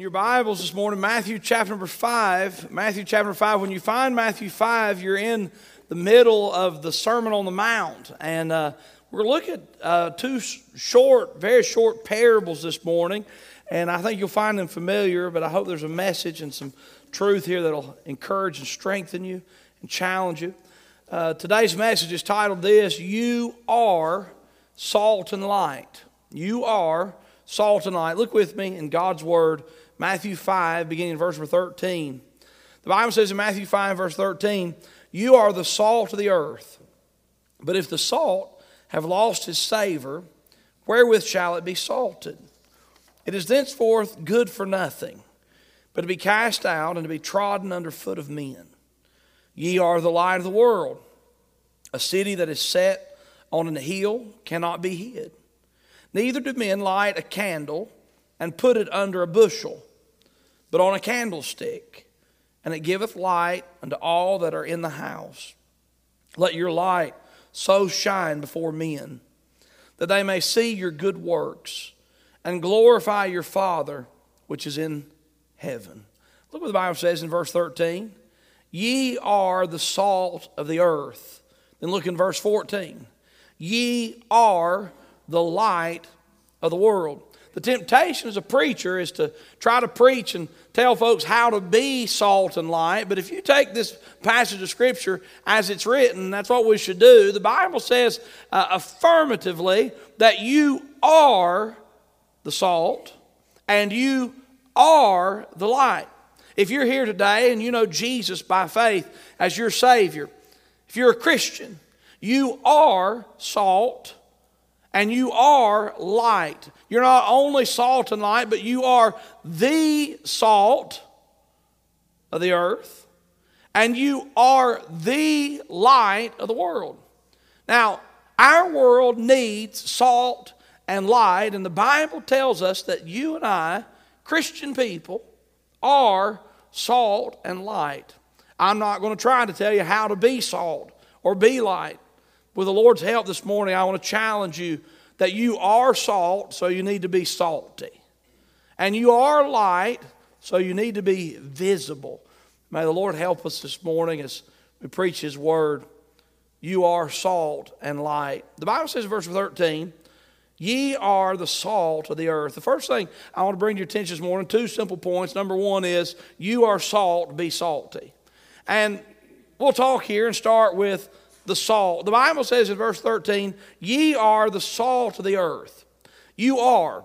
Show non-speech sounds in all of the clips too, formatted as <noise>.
Your Bibles this morning, Matthew chapter number 5. Matthew chapter 5. When you find Matthew 5, you're in the middle of the Sermon on the Mount. And uh, we're looking at uh, two short, very short parables this morning. And I think you'll find them familiar, but I hope there's a message and some truth here that'll encourage and strengthen you and challenge you. Uh, today's message is titled This You Are Salt and Light. You are salt and light. Look with me in God's Word. Matthew 5, beginning in verse 13. The Bible says in Matthew 5, verse 13, You are the salt of the earth. But if the salt have lost his savor, wherewith shall it be salted? It is thenceforth good for nothing, but to be cast out and to be trodden under foot of men. Ye are the light of the world. A city that is set on an hill cannot be hid. Neither do men light a candle and put it under a bushel but on a candlestick, and it giveth light unto all that are in the house. Let your light so shine before men that they may see your good works and glorify your Father which is in heaven. Look what the Bible says in verse 13 Ye are the salt of the earth. Then look in verse 14. Ye are the light of the world. The temptation as a preacher is to try to preach and tell folks how to be salt and light. But if you take this passage of Scripture as it's written, that's what we should do. The Bible says uh, affirmatively that you are the salt and you are the light. If you're here today and you know Jesus by faith as your Savior, if you're a Christian, you are salt and you are light. You're not only salt and light, but you are the salt of the earth, and you are the light of the world. Now, our world needs salt and light, and the Bible tells us that you and I, Christian people, are salt and light. I'm not going to try to tell you how to be salt or be light. With the Lord's help this morning, I want to challenge you that you are salt, so you need to be salty. And you are light, so you need to be visible. May the Lord help us this morning as we preach His word. You are salt and light. The Bible says in verse 13, Ye are the salt of the earth. The first thing I want to bring to your attention this morning, two simple points. Number one is, You are salt, be salty. And we'll talk here and start with the salt. The Bible says in verse 13, Ye are the salt of the earth. You are.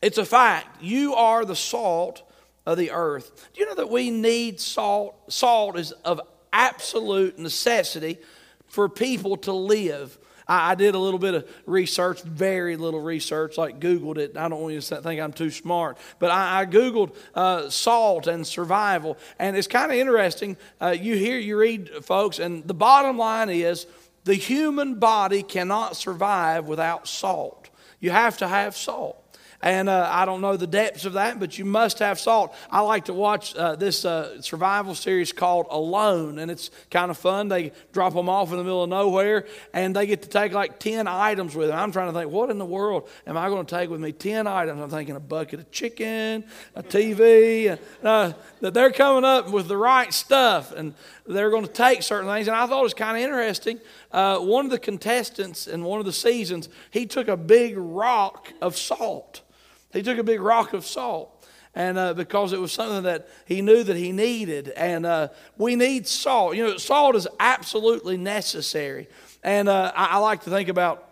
It's a fact. You are the salt of the earth. Do you know that we need salt? Salt is of absolute necessity for people to live. I, did a little bit of research, very little research, like Googled it. I don't want you to think I'm too smart, but I, I Googled uh, salt and survival, and it's kind of interesting. Uh, you hear, you read, folks, and the bottom line is the human body cannot survive without salt. You have to have salt. And uh, I don't know the depths of that, but you must have salt. I like to watch uh, this uh, survival series called Alone, and it's kind of fun. They drop them off in the middle of nowhere, and they get to take like 10 items with them. I'm trying to think, what in the world am I going to take with me? 10 items. I'm thinking a bucket of chicken, a TV. Uh, that they're coming up with the right stuff, and they're going to take certain things. And I thought it was kind of interesting. Uh, one of the contestants in one of the seasons, he took a big rock of salt he took a big rock of salt. And uh, because it was something that he knew that he needed. And uh, we need salt. You know, salt is absolutely necessary. And uh, I, I like to think about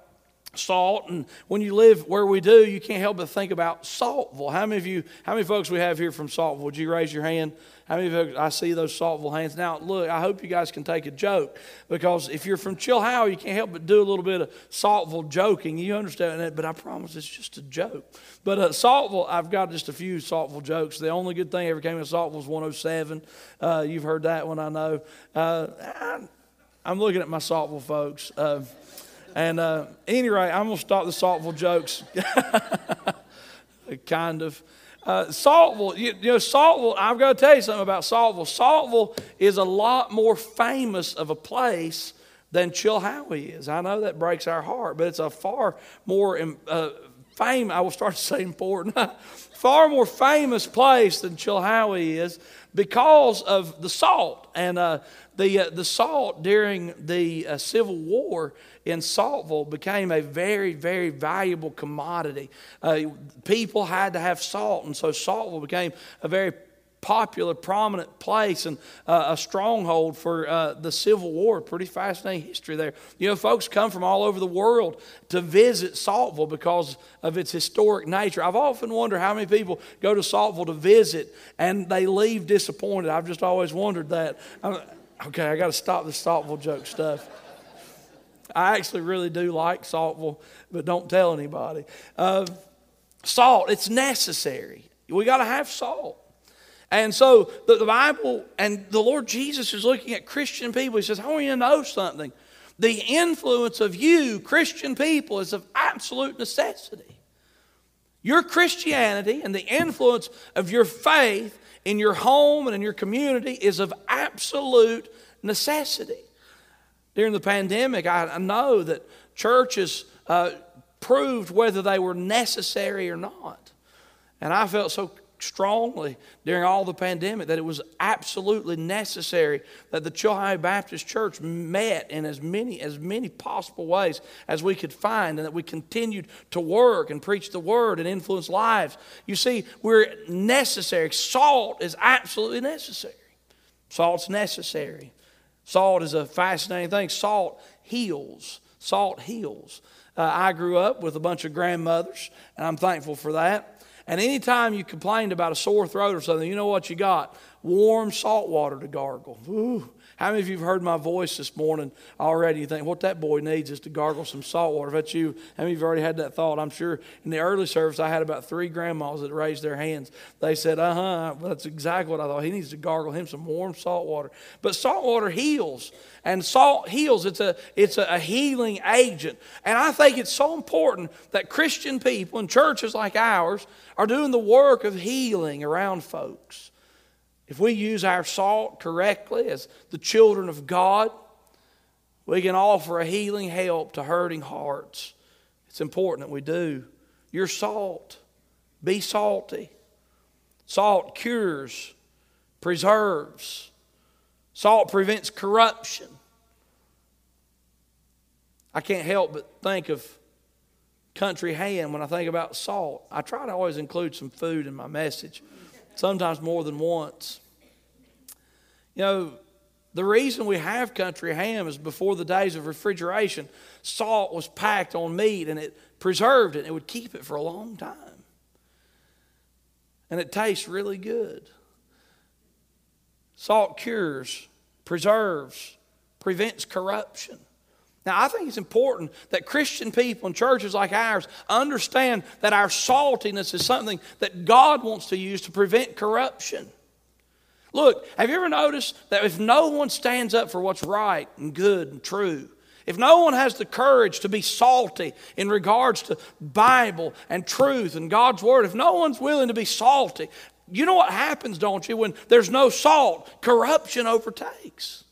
salt and when you live where we do you can't help but think about saltville. How many of you how many folks we have here from saltville? Would you raise your hand? How many of you i see those saltville hands. Now look i hope you guys can take a joke because if you're from chilhowie you can't help but do a little bit of saltville joking. You understand that but i promise it's just a joke. But uh, saltville i've got just a few saltville jokes. The only good thing ever came in saltville was 107 uh, you've heard that one i know. Uh, I, am looking at my saltville folks. Uh, and uh, anyway, I'm going to stop the Saltville jokes. <laughs> kind of. Uh, Saltville, you, you, know, Saltville, I've got to tell you something about Saltville. Saltville is a lot more famous of a place than Chilhowie is. I know that breaks our heart, but it's a far more um, uh, fame, I will start to say important, far more famous place than Chilhowie is because of the salt. And uh, the, uh, the salt during the uh, Civil War in Saltville became a very, very valuable commodity. Uh, people had to have salt, and so Saltville became a very popular, prominent place and uh, a stronghold for uh, the Civil War. Pretty fascinating history there. You know, folks come from all over the world to visit Saltville because of its historic nature. I've often wondered how many people go to Saltville to visit and they leave disappointed. I've just always wondered that. I'm, okay, I got to stop the Saltville joke stuff. I actually really do like Saltville, but don't tell anybody. Uh, salt, it's necessary. We got to have salt. And so the, the, Bible and the Lord Jesus is looking at Christian people. He says, I want you to know something. The influence of you, Christian people, is of absolute necessity. Your Christianity and the influence of your faith in your home and in your community is of absolute necessity. During the pandemic, I, know that churches uh, proved whether they were necessary or not. And I felt so strongly during all the pandemic that it was absolutely necessary that the Chilhowie Baptist Church met in as many as many possible ways as we could find and that we continued to work and preach the word and influence lives. You see, we're necessary. Salt is absolutely necessary. Salt's necessary. Salt is a fascinating thing. Salt heals. Salt heals. Uh, I grew up with a bunch of grandmothers, and I'm thankful for that. And anytime you complained about a sore throat or something, you know what you got? Warm salt water to gargle. Ooh. How many of you have heard my voice this morning already? You think, what that boy needs is to gargle some salt water. If that's you, how many of you have already had that thought? I'm sure in the early service, I had about three grandmas that raised their hands. They said, uh huh, that's exactly what I thought. He needs to gargle him some warm salt water. But salt water heals, and salt heals. It's a, it's a healing agent. And I think it's so important that Christian people and churches like ours are doing the work of healing around folks. If we use our salt correctly as the children of God, we can offer a healing help to hurting hearts. It's important that we do. Your salt. Be salty. Salt cures, preserves. Salt prevents corruption. I can't help but think of country ham when I think about salt. I try to always include some food in my message sometimes more than once. You know, the reason we have country ham is before the days of refrigeration, salt was packed on meat and it preserved it. and It would keep it for a long time. And it tastes really good. Salt cures, preserves, prevents corruption. Now, I think it's important that Christian people and churches like ours understand that our saltiness is something that God wants to use to prevent corruption. Look, have you ever noticed that if no one stands up for what's right and good and true, if no one has the courage to be salty in regards to Bible and truth and God's Word, if no one's willing to be salty, you know what happens, don't you? When there's no salt, corruption overtakes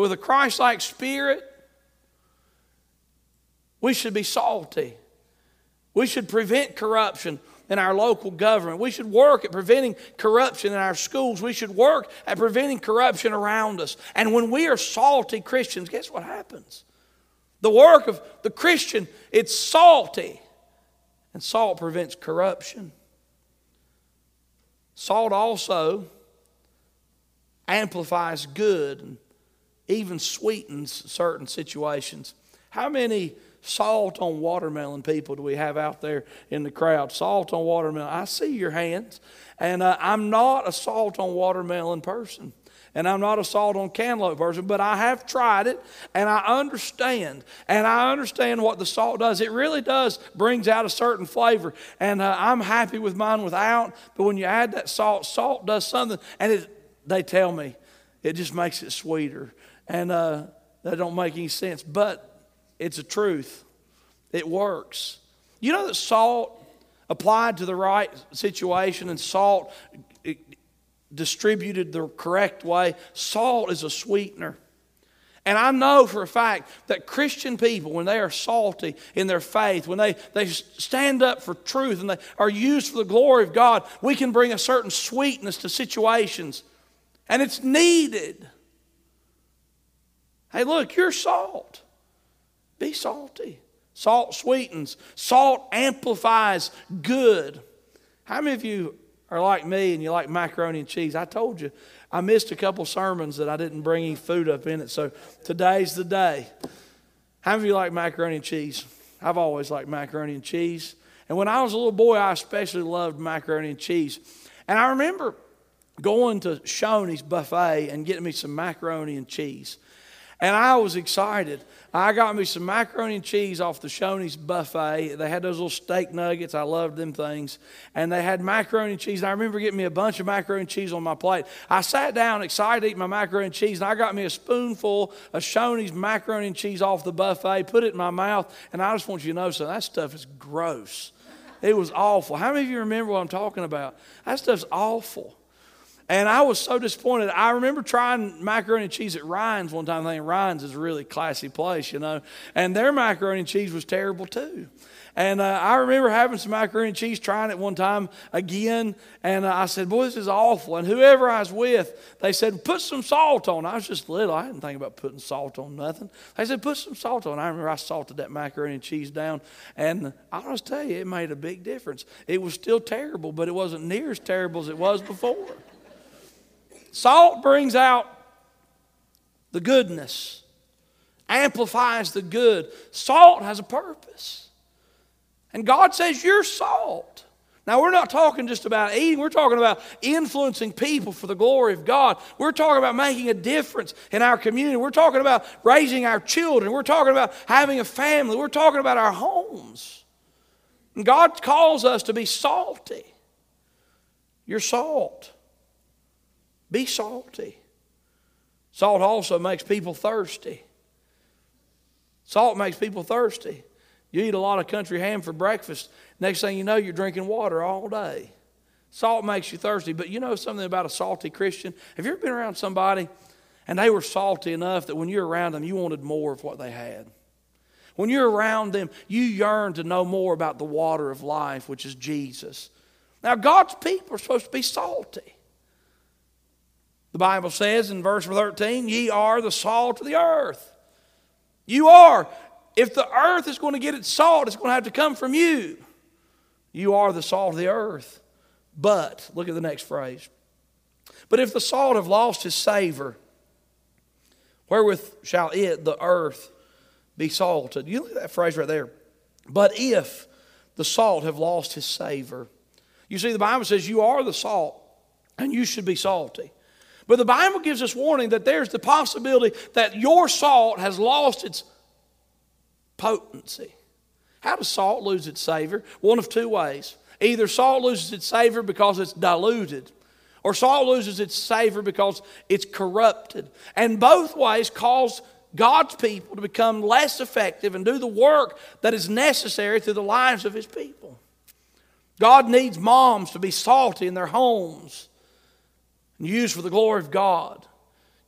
with a Christ like spirit, we should be salty. We should prevent corruption in our local government. We should work at preventing corruption in our schools. We should work at preventing corruption around us. And when we are salty Christians, guess what happens? The work of the Christian, it's salty. And salt prevents corruption. Salt also amplifies good and even sweetens certain situations. How many salt on watermelon people do we have out there in the crowd? Salt on watermelon. I see your hands. And uh, I'm not a salt on watermelon person. And I'm not a salt on cantaloupe person, but I have tried it and I understand. And I understand what the salt does. It really does brings out a certain flavor. And uh, I'm happy with mine without. But when you add that salt, salt does something. And it, they tell me it just makes it sweeter and uh, that don't make any sense, but it's a truth. It works. You know that salt applied to the right situation and salt distributed the correct way, salt is a sweetener. And I know for a fact that Christian people, when they are salty in their faith, when they, they stand up for truth and they are used for the glory of God, we can bring a certain sweetness to situations. And it's needed. Hey, look, you're salt. Be salty. Salt sweetens, salt amplifies good. How many of you are like me and you like macaroni and cheese? I told you I missed a couple sermons that I didn't bring any food up in it. So today's the day. How many of you like macaroni and cheese? I've always liked macaroni and cheese. And when I was a little boy, I especially loved macaroni and cheese. And I remember going to Shoney's buffet and getting me some macaroni and cheese. And I was excited. I got me some macaroni and cheese off the Shoney's buffet. They had those little steak nuggets. I loved them things. And they had macaroni and cheese. And I remember getting me a bunch of macaroni and cheese on my plate. I sat down excited to eat my macaroni and cheese. And I got me a spoonful of Shoney's macaroni and cheese off the buffet, put it in my mouth. And I just want you to know something. That stuff is gross. It was awful. How many of you remember what I'm talking about? That stuff's awful. And I was so disappointed. I remember trying macaroni and cheese at Ryan's one time, thinking Ryan's is a really classy place, you know. And their macaroni and cheese was terrible too. And uh, I remember having some macaroni and cheese, trying it one time again. And uh, I said, Boy, this is awful. And whoever I was with, they said, Put some salt on. I was just little. I didn't think about putting salt on nothing. They said, Put some salt on. I remember I salted that macaroni and cheese down. And I'll just tell you, it made a big difference. It was still terrible, but it wasn't near as terrible as it was before. Salt brings out the goodness, amplifies the good. Salt has a purpose. And God says, You're salt. Now, we're not talking just about eating, we're talking about influencing people for the glory of God. We're talking about making a difference in our community. We're talking about raising our children. We're talking about having a family. We're talking about our homes. And God calls us to be salty. You're salt. Be salty. Salt also makes people thirsty. Salt makes people thirsty. You eat a lot of country ham for breakfast. Next thing you know, you're drinking water all day. Salt makes you thirsty. But you know something about a salty Christian? Have you ever been around somebody and they were salty enough that when you're around them, you wanted more of what they had? When you're around them, you yearn to know more about the water of life, which is Jesus. Now, God's people are supposed to be salty. The Bible says in verse 13, Ye are the salt of the earth. You are. If the earth is going to get its salt, it's going to have to come from you. You are the salt of the earth. But, look at the next phrase. But if the salt have lost his savor, wherewith shall it, the earth, be salted? You look at that phrase right there. But if the salt have lost his savor. You see, the Bible says you are the salt, and you should be salty. But the Bible gives us warning that there's the possibility that your salt has lost its potency. How does salt lose its savor? One of two ways. Either salt loses its savor because it's diluted, or salt loses its savor because it's corrupted. And both ways cause God's people to become less effective and do the work that is necessary through the lives of His people. God needs moms to be salty in their homes and used for the glory of God.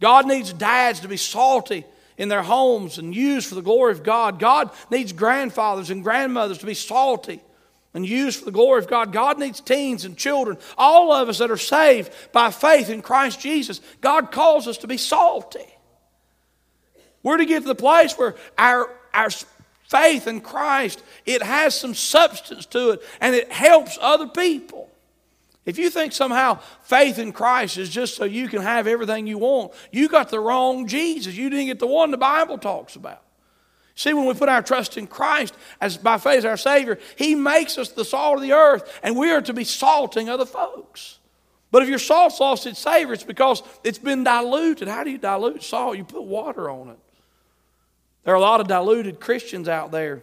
God needs dads to be salty in their homes and used for the glory of God. God needs grandfathers and grandmothers to be salty and used for the glory of God. God needs teens and children, all of us that are saved by faith in Christ Jesus. God calls us to be salty. We're to get to the place where our, our faith in Christ, it has some substance to it and it helps other people. If you think somehow faith in Christ is just so you can have everything you want, you got the wrong Jesus. You didn't get the one the Bible talks about. See, when we put our trust in Christ as by faith our Savior, He makes us the salt of the earth, and we are to be salting other folks. But if your salt's lost its savor, it's because it's been diluted. How do you dilute salt? You put water on it. There are a lot of diluted Christians out there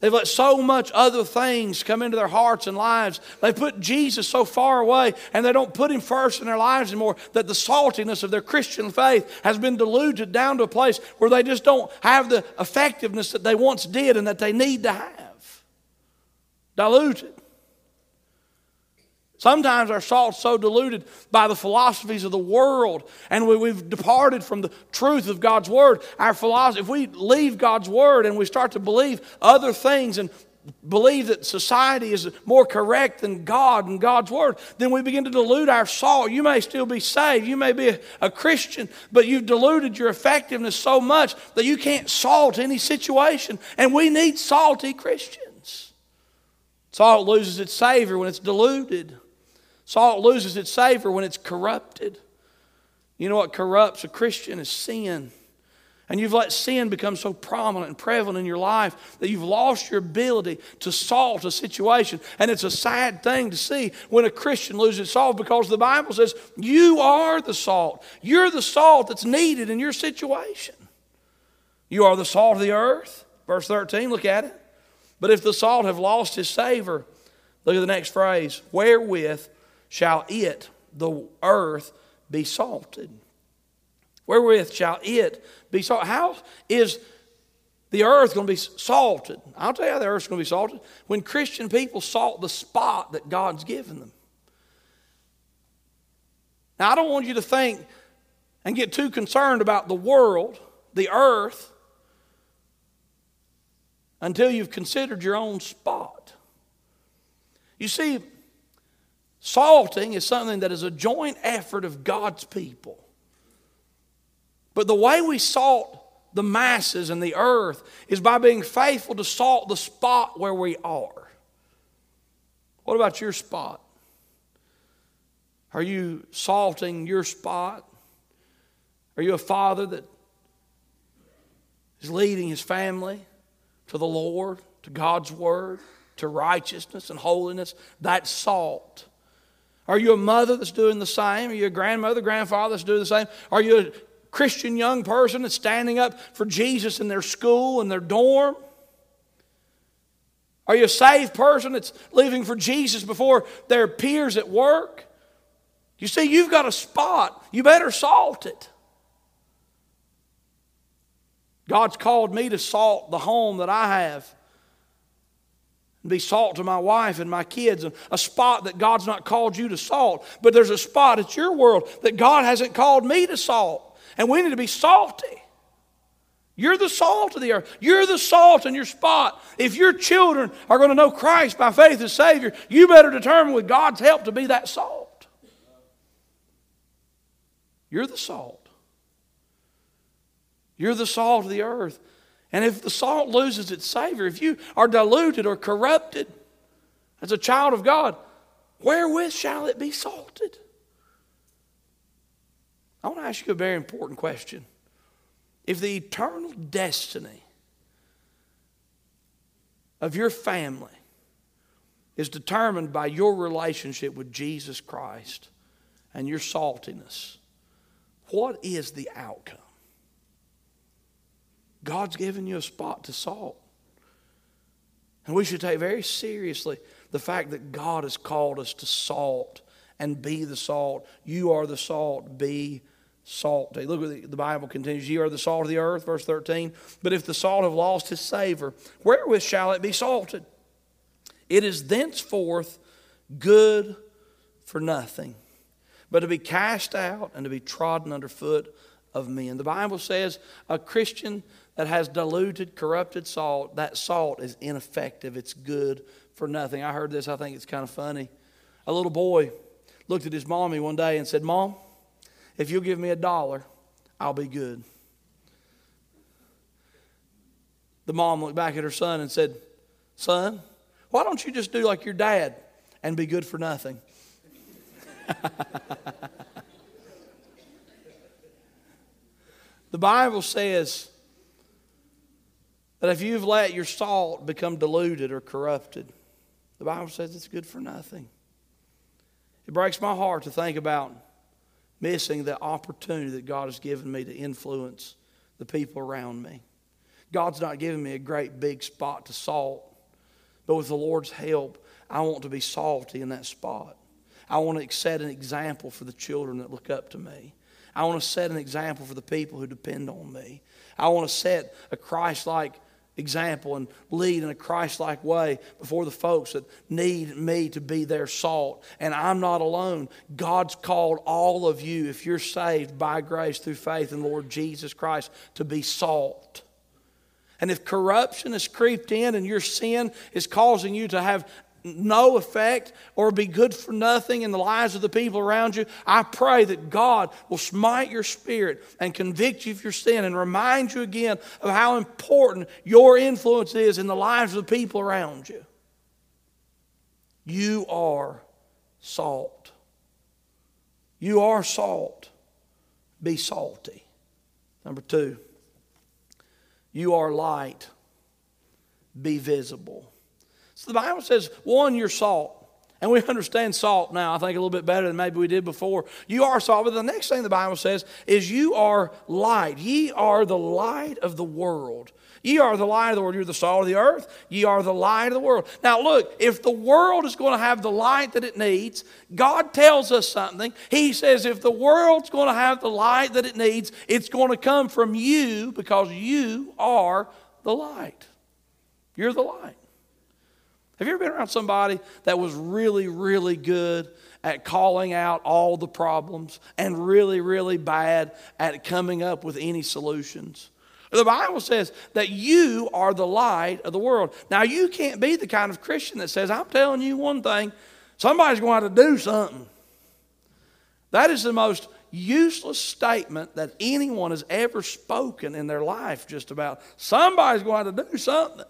They've let so much other things come into their hearts and lives. They put Jesus so far away and they don't put him first in their lives anymore that the saltiness of their Christian faith has been diluted down to a place where they just don't have the effectiveness that they once did and that they need to have. Diluted. Sometimes our salt's so diluted by the philosophies of the world, and we, have departed from the truth of God's word. Our philosophy, if we leave God's word and we start to believe other things and believe that society is more correct than God and God's word, then we begin to dilute our salt. You may still be saved, you may be a, a Christian, but you've diluted your effectiveness so much that you can't salt any situation. And we need salty Christians. Salt loses its savor when it's diluted. Salt loses its savor when it's corrupted. You know what corrupts a Christian is sin. And you've let sin become so prominent and prevalent in your life that you've lost your ability to salt a situation. And it's a sad thing to see when a Christian loses salt because the Bible says you are the salt. You're the salt that's needed in your situation. You are the salt of the earth. Verse 13, look at it. But if the salt have lost his savor, look at the next phrase, wherewith shall it, the earth, be salted. Wherewith shall it be salted? How is the earth going to be salted? I'll tell you how the earth's going to be salted. When Christian people salt the spot that God's given them. Now, I don't want you to think and get too concerned about the world, the earth, until you've considered your own spot. You see, Salting is something that is a joint effort of God's people. But the way we salt the masses and the earth is by being faithful to salt the spot where we are. What about your spot? Are you salting your spot? Are you a father that is leading his family to the Lord, to God's word, to righteousness and holiness? That's salt. Are you a mother that's doing the same? Are you a grandmother, grandfather that's doing the same? Are you a Christian young person that's standing up for Jesus in their school and their dorm? Are you a saved person that's living for Jesus before their peers at work? You see, you've got a spot. You better salt it. God's called me to salt the home that I have be salt to my wife and my kids, and a spot that God's not called you to salt. But there's a spot at your world that God hasn't called me to salt. And we need to be salty. You're the salt of the earth. You're the salt in your spot. If your children are going to know Christ by faith as Savior, you better determine with God's help to be that salt. You're the salt. You're the salt of the earth. And if the salt loses its savor, if you are diluted or corrupted as a child of God, wherewith shall it be salted? I want to ask you a very important question. If the eternal destiny of your family is determined by your relationship with Jesus Christ and your saltiness, what is the outcome? God's given you a spot to salt. And we should take very seriously the fact that God has called us to salt and be the salt. You are the salt, be salty. Look what the Bible continues. You are the salt of the earth, verse 13. But if the salt have lost his savor, wherewith shall it be salted? It is thenceforth good for nothing, but to be cast out and to be trodden under foot of men. The Bible says a Christian that has diluted, corrupted salt, that salt is ineffective. It's good for nothing. I heard this, I think it's kind of funny. A little boy looked at his mommy one day and said, Mom, if you'll give me a dollar, I'll be good. The mom looked back at her son and said, Son, why don't you just do like your dad and be good for nothing? <laughs> the Bible says that if you've let your salt become diluted or corrupted, the Bible says it's good for nothing. It breaks my heart to think about missing the opportunity that God has given me to influence the people around me. God's not giving me a great big spot to salt, but with the Lord's help, I want to be salty in that spot. I want to set an example for the children that look up to me. I want to set an example for the people who depend on me. I want to set a Christ like example and lead in a Christ like way before the folks that need me to be their salt. And I'm not alone. God's called all of you, if you're saved by grace through faith in Lord Jesus Christ, to be salt. And if corruption has creeped in and your sin is causing you to have no effect or be good for nothing in the lives of the people around you, I pray that God will smite your spirit and convict you of your sin and remind you again of how important your influence is in the lives of the people around you. You are salt. You are salt. Be salty. Number two, you are light. Be visible. So the Bible says, one, you're salt. And we understand salt now, I think, a little bit better than maybe we did before. You are salt. But the next thing the Bible says is, you are light. Ye are the light of the world. Ye are the light of the world. You're the salt of the earth. Ye are the light of the world. Now, look, if the world is going to have the light that it needs, God tells us something. He says, if the world's going to have the light that it needs, it's going to come from you because you are the light. You're the light. Have you ever been around somebody that was really, really good at calling out all the problems and really, really bad at coming up with any solutions? The Bible says that you are the light of the world. Now, you can't be the kind of Christian that says, I'm telling you one thing, somebody's going to have to do something. That is the most useless statement that anyone has ever spoken in their life, just about. Somebody's going to to do something.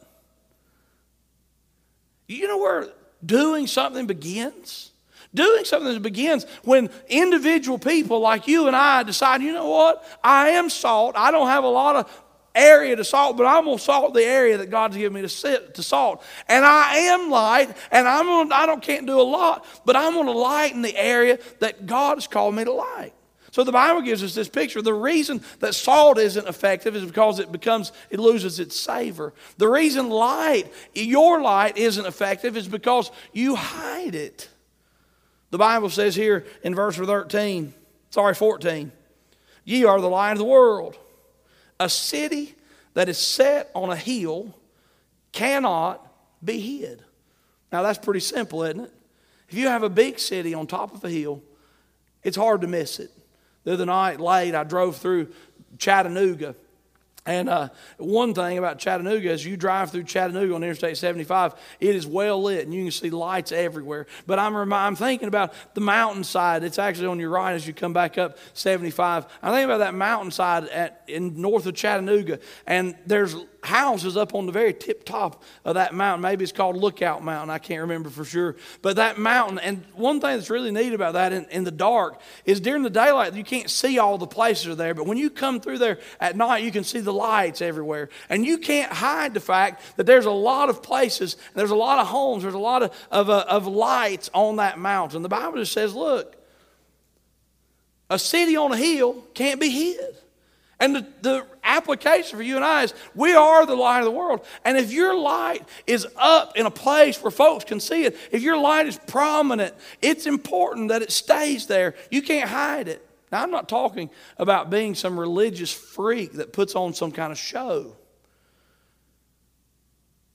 You know where doing something begins? Doing something begins when individual people like you and I decide, you know what? I am salt. I don't have a lot of area to salt, but I'm gonna salt the area that God's given me to sit to salt. And I am light, and I'm gonna, I don't can't do a lot, but I'm gonna lighten the area that God has called me to light. So the Bible gives us this picture. The reason that salt isn't effective is because it becomes, it loses its savor. The reason light, your light, isn't effective is because you hide it. The Bible says here in verse 13, sorry, 14, ye are the light of the world. A city that is set on a hill cannot be hid. Now that's pretty simple, isn't it? If you have a big city on top of a hill, it's hard to miss it. The other night, late, I drove through Chattanooga. And uh, one thing about Chattanooga is you drive through Chattanooga on Interstate 75, it is well lit and you can see lights everywhere. But I'm, I'm thinking about the mountainside. It's actually on your right as you come back up 75. I'm thinking about that mountainside at, in north of Chattanooga. And there's houses up on the very tip top of that mountain. Maybe it's called Lookout Mountain. I can't remember for sure. But that mountain, and one thing that's really neat about that in, in the dark is during the daylight, you can't see all the places are there. But when you come through there at night, you can see the lights everywhere. And you can't hide the fact that there's a lot of places, there's a lot of homes, there's a lot of, of, uh, of lights on that mountain. The Bible just says, look, a city on a hill can't be hid. And the, the, application for you and I is we are the light of the world. And if your light is up in a place where folks can see it, if your light is prominent, it's important that it stays there. You can't hide it. Now, I'm not talking about being some religious freak that puts on some kind of show.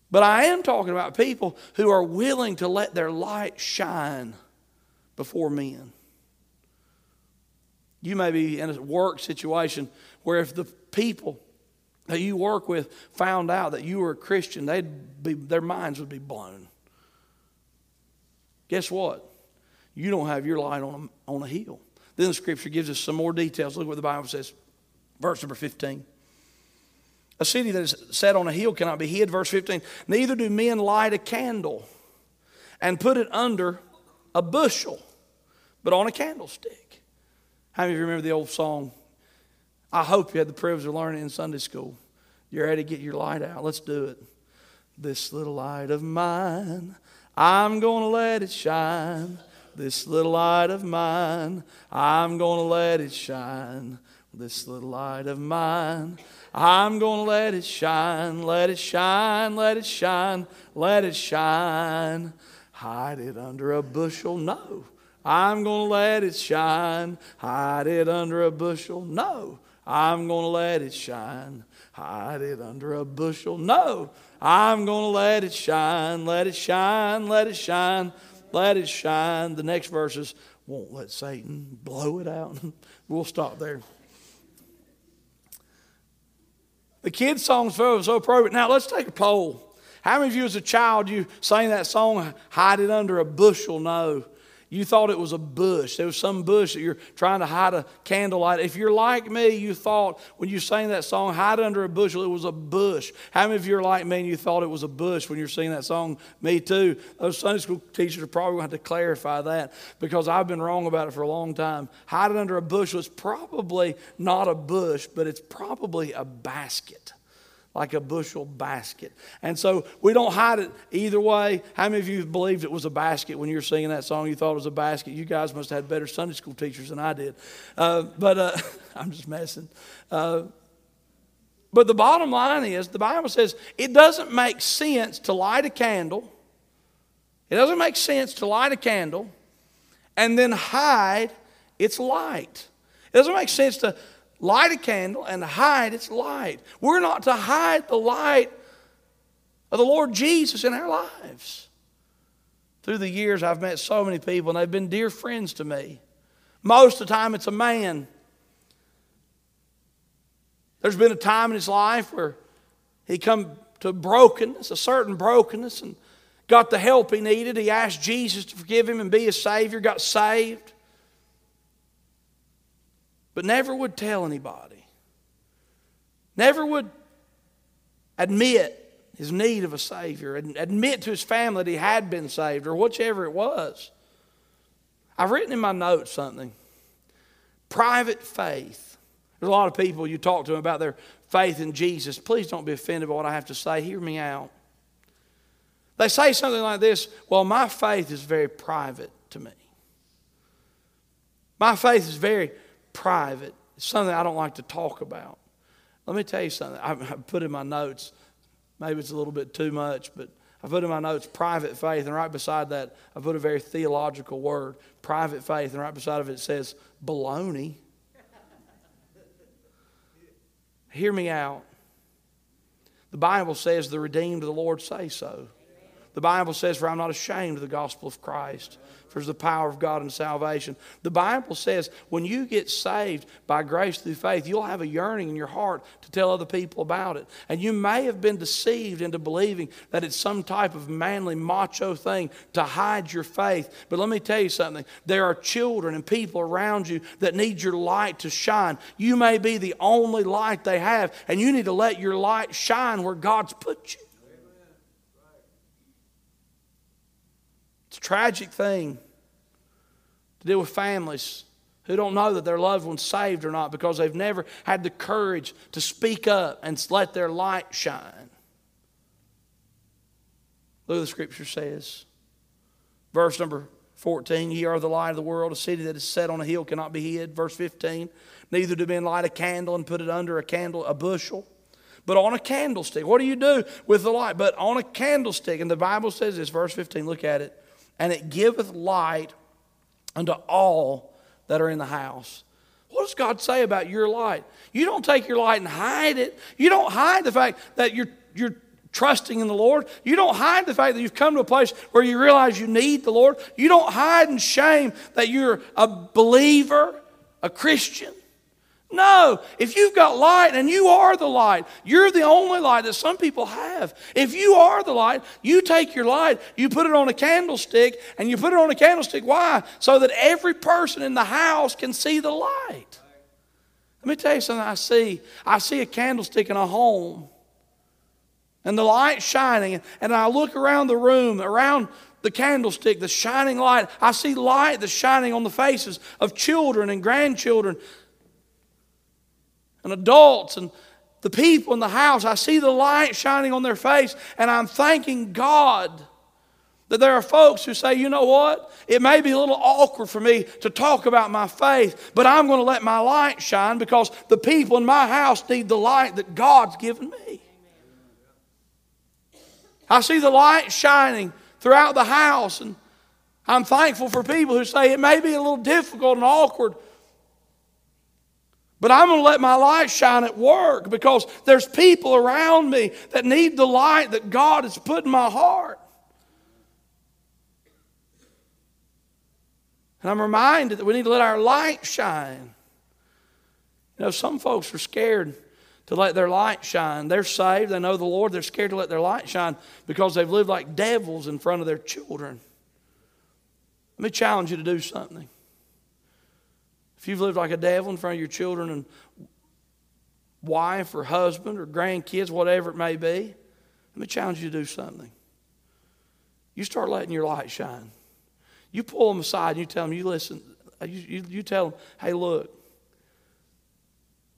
But I am talking about people who are willing to let their light shine before men. You may be in a work situation where if the people that you work with found out that you were a Christian, they'd be, their minds would be blown. Guess what? You don't have your light on a, on a hill. Then the scripture gives us some more details. Look what the Bible says. Verse number 15. A city that is set on a hill cannot be hid. Verse 15. Neither do men light a candle and put it under a bushel, but on a candlestick. How many of you remember the old song, I hope you had the privilege of learning in Sunday school. You're ready to get your light out. Let's do it. This little light of mine, I'm going to let it shine. This little light of mine, I'm going to let it shine. This little light of mine, I'm going to let it shine. Let it shine, let it shine, let it shine. Hide it under a bushel? No. I'm going to let it shine. Hide it under a bushel? No. I'm going to let it shine. Hide it under a bushel. No, I'm going to let it shine. Let it shine. Let it shine. Let it shine. The next verse is, won't let Satan blow it out. <laughs> we'll stop there. The kids' songs felt so appropriate. Now let's take a poll. How many of you as a child you sang that song, Hide It Under a Bushel? No. You thought it was a bush. There was some bush that you're trying to hide a candlelight. If you're like me, you thought when you sang that song, hide under a bushel, it was a bush. How many of you are like me and you thought it was a bush when you're singing that song? Me too. Those Sunday school teachers are probably going to have to clarify that because I've been wrong about it for a long time. Hide under a bushel is probably not a bush, but it's probably a basket like a bushel basket. And so we don't hide it either way. How many of you believed it was a basket when you were singing that song? You thought it was a basket. You guys must have had better Sunday school teachers than I did. Uh, but uh, <laughs> I'm just messing. Uh, but the bottom line is the Bible says it doesn't make sense to light a candle. It doesn't make sense to light a candle and then hide its light. It doesn't make sense to light a candle and hide its light. We're not to hide the light of the Lord Jesus in our lives. Through the years, I've met so many people, and they've been dear friends to me. Most of the time, it's a man. There's been a time in his life where he come to brokenness, a certain brokenness, and got the help he needed. He asked Jesus to forgive him and be his Savior, got saved but never would tell anybody. Never would admit his need of a Savior and admit to his family that he had been saved or whichever it was. I've written in my notes something private faith. There's a lot of people you talk to about their faith in Jesus. Please don't be offended by what I have to say. Hear me out. They say something like this Well, my faith is very private to me. My faith is very private. It's something I don't like to talk about. Let me tell you something. I, put in my notes, maybe it's a little bit too much, but I put in my notes private faith, and right beside that, I put a very theological word private faith, and right beside of it, it says baloney. Hear me out. The Bible says the redeemed of the Lord say so. The Bible says, For I'm not ashamed of the gospel of Christ there's the power of God in salvation. The Bible says when you get saved by grace through faith, you'll have a yearning in your heart to tell other people about it. And you may have been deceived into believing that it's some type of manly, macho thing to hide your faith. But let me tell you something there are children and people around you that need your light to shine. You may be the only light they have, and you need to let your light shine where God's put you. It's a tragic thing to deal with families who don't know that their loved one's saved or not because they've never had the courage to speak up and let their light shine. Look the scripture says. Verse number 14 Ye are the light of the world. A city that is set on a hill cannot be hid. Verse 15 Neither do men light a candle and put it under a candle, a bushel, but on a candlestick. What do you do with the light? But on a candlestick. And the Bible says this, verse 15, look at it. And it giveth light unto all that are in the house. What does God say about your light? You don't take your light and hide it. You don't hide the fact that you're, you're trusting in the Lord. You don't hide the fact that you've come to a place where you realize you need the Lord. You don't hide in shame that you're a believer, a Christian. No, if you've got light and you are the light, you're the only light that some people have. If you are the light, you take your light, you put it on a candlestick, and you put it on a candlestick. Why? So that every person in the house can see the light. Let me tell you something I see. I see a candlestick in a home, and the light shining, and I look around the room, around the candlestick, the shining light. I see light that's shining on the faces of children and grandchildren and adults and the people in the house. I see the light shining on their face, and I'm thanking God that there are folks who say, you know what? It may be a little awkward for me to talk about my faith, but I'm going to let my light shine because the people in my house need the light that God's given me. I see the light shining throughout the house, and I'm thankful for people who say it may be a little difficult and awkward But I'm going to let my light shine at work because there's people around me that need the light that God has put in my heart. And I'm reminded that we need to let our light shine. You know, some folks are scared to let their light shine. They're saved, they know the Lord, they're scared to let their light shine because they've lived like devils in front of their children. Let me challenge you to do something. If you've lived like a devil in front of your children and wife or husband or grandkids, whatever it may be, let me challenge you to do something. You start letting your light shine. You pull them aside and you tell them, you listen, you, you, you tell them, hey, look,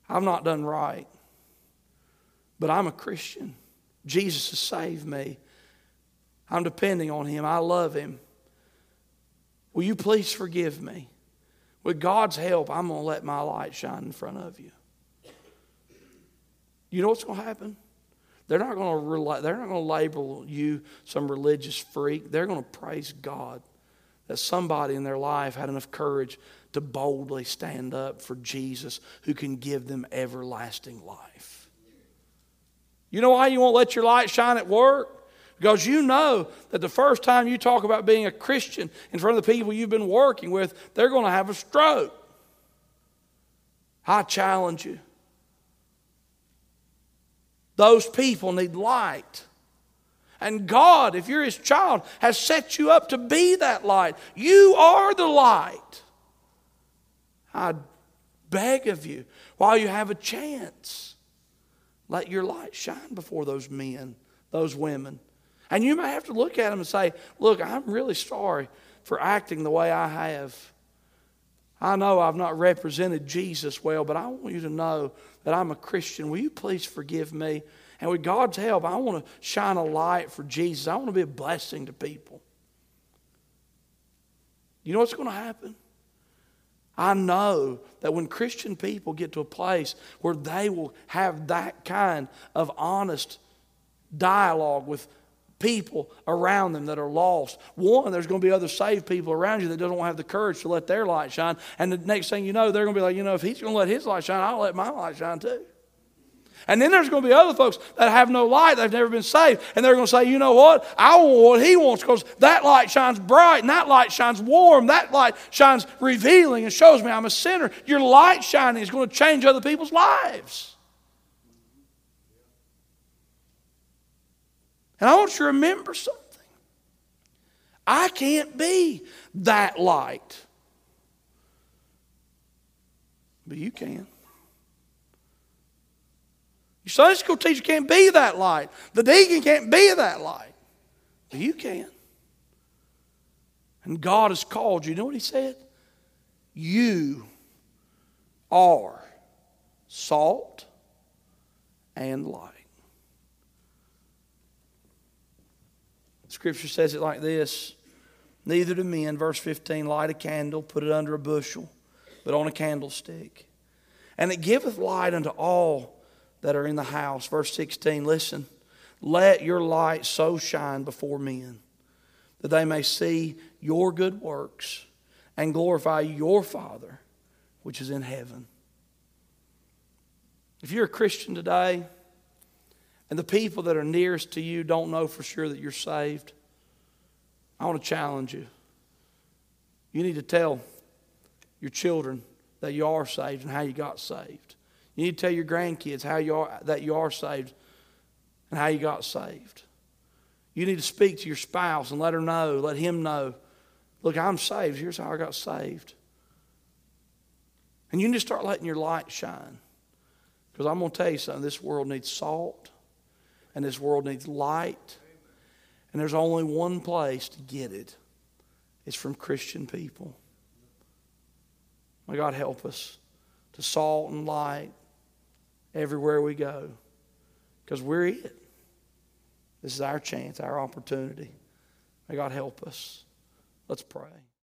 I've not done right, but I'm a Christian. Jesus has saved me. I'm depending on Him. I love Him. Will you please forgive me? With God's help, I'm going to let my light shine in front of you. You know what's going to happen? They're not going to they're not going to label you some religious freak. They're going to praise God that somebody in their life had enough courage to boldly stand up for Jesus who can give them everlasting life. You know why you won't let your light shine at work? Because you know that the first time you talk about being a Christian in front of the people you've been working with, they're going to have a stroke. I challenge you. Those people need light. And God, if you're His child, has set you up to be that light. You are the light. I beg of you, while you have a chance, let your light shine before those men, those women. And you may have to look at them and say, Look, I'm really sorry for acting the way I have. I know I've not represented Jesus well, but I want you to know that I'm a Christian. Will you please forgive me? And with God's help, I want to shine a light for Jesus. I want to be a blessing to people. You know what's going to happen? I know that when Christian people get to a place where they will have that kind of honest dialogue with people around them that are lost. One, there's going to be other saved people around you that don't have the courage to let their light shine. And the next thing you know, they're going to be like, you know, if he's going to let his light shine, I'll let my light shine too. And then there's going to be other folks that have no light, they've never been saved, and they're going to say, you know what? I want what he wants because that light shines bright, and that light shines warm, that light shines revealing and shows me I'm a sinner. Your light shining is going to change other people's lives. And I want you to remember something. I can't be that light. But you can. Your Sunday school teacher can't be that light. The deacon can't be that light. But you can. And God has called you. You know what He said? You are salt and light. Scripture says it like this Neither do men, verse 15, light a candle, put it under a bushel, but on a candlestick. And it giveth light unto all that are in the house. Verse 16, listen. Let your light so shine before men that they may see your good works and glorify your Father which is in heaven. If you're a Christian today and the people that are nearest to you don't know for sure that you're saved, I want to challenge you. You need to tell your children that you are saved and how you got saved. You need to tell your grandkids how you are, that you are saved and how you got saved. You need to speak to your spouse and let her know, let him know, look, I'm saved. Here's how I got saved. And you need to start letting your light shine. Because I'm going to tell you something this world needs salt, and this world needs light. And there's only one place to get it it's from Christian people. May God help us to salt and light everywhere we go because we're it. This is our chance, our opportunity. May God help us. Let's pray.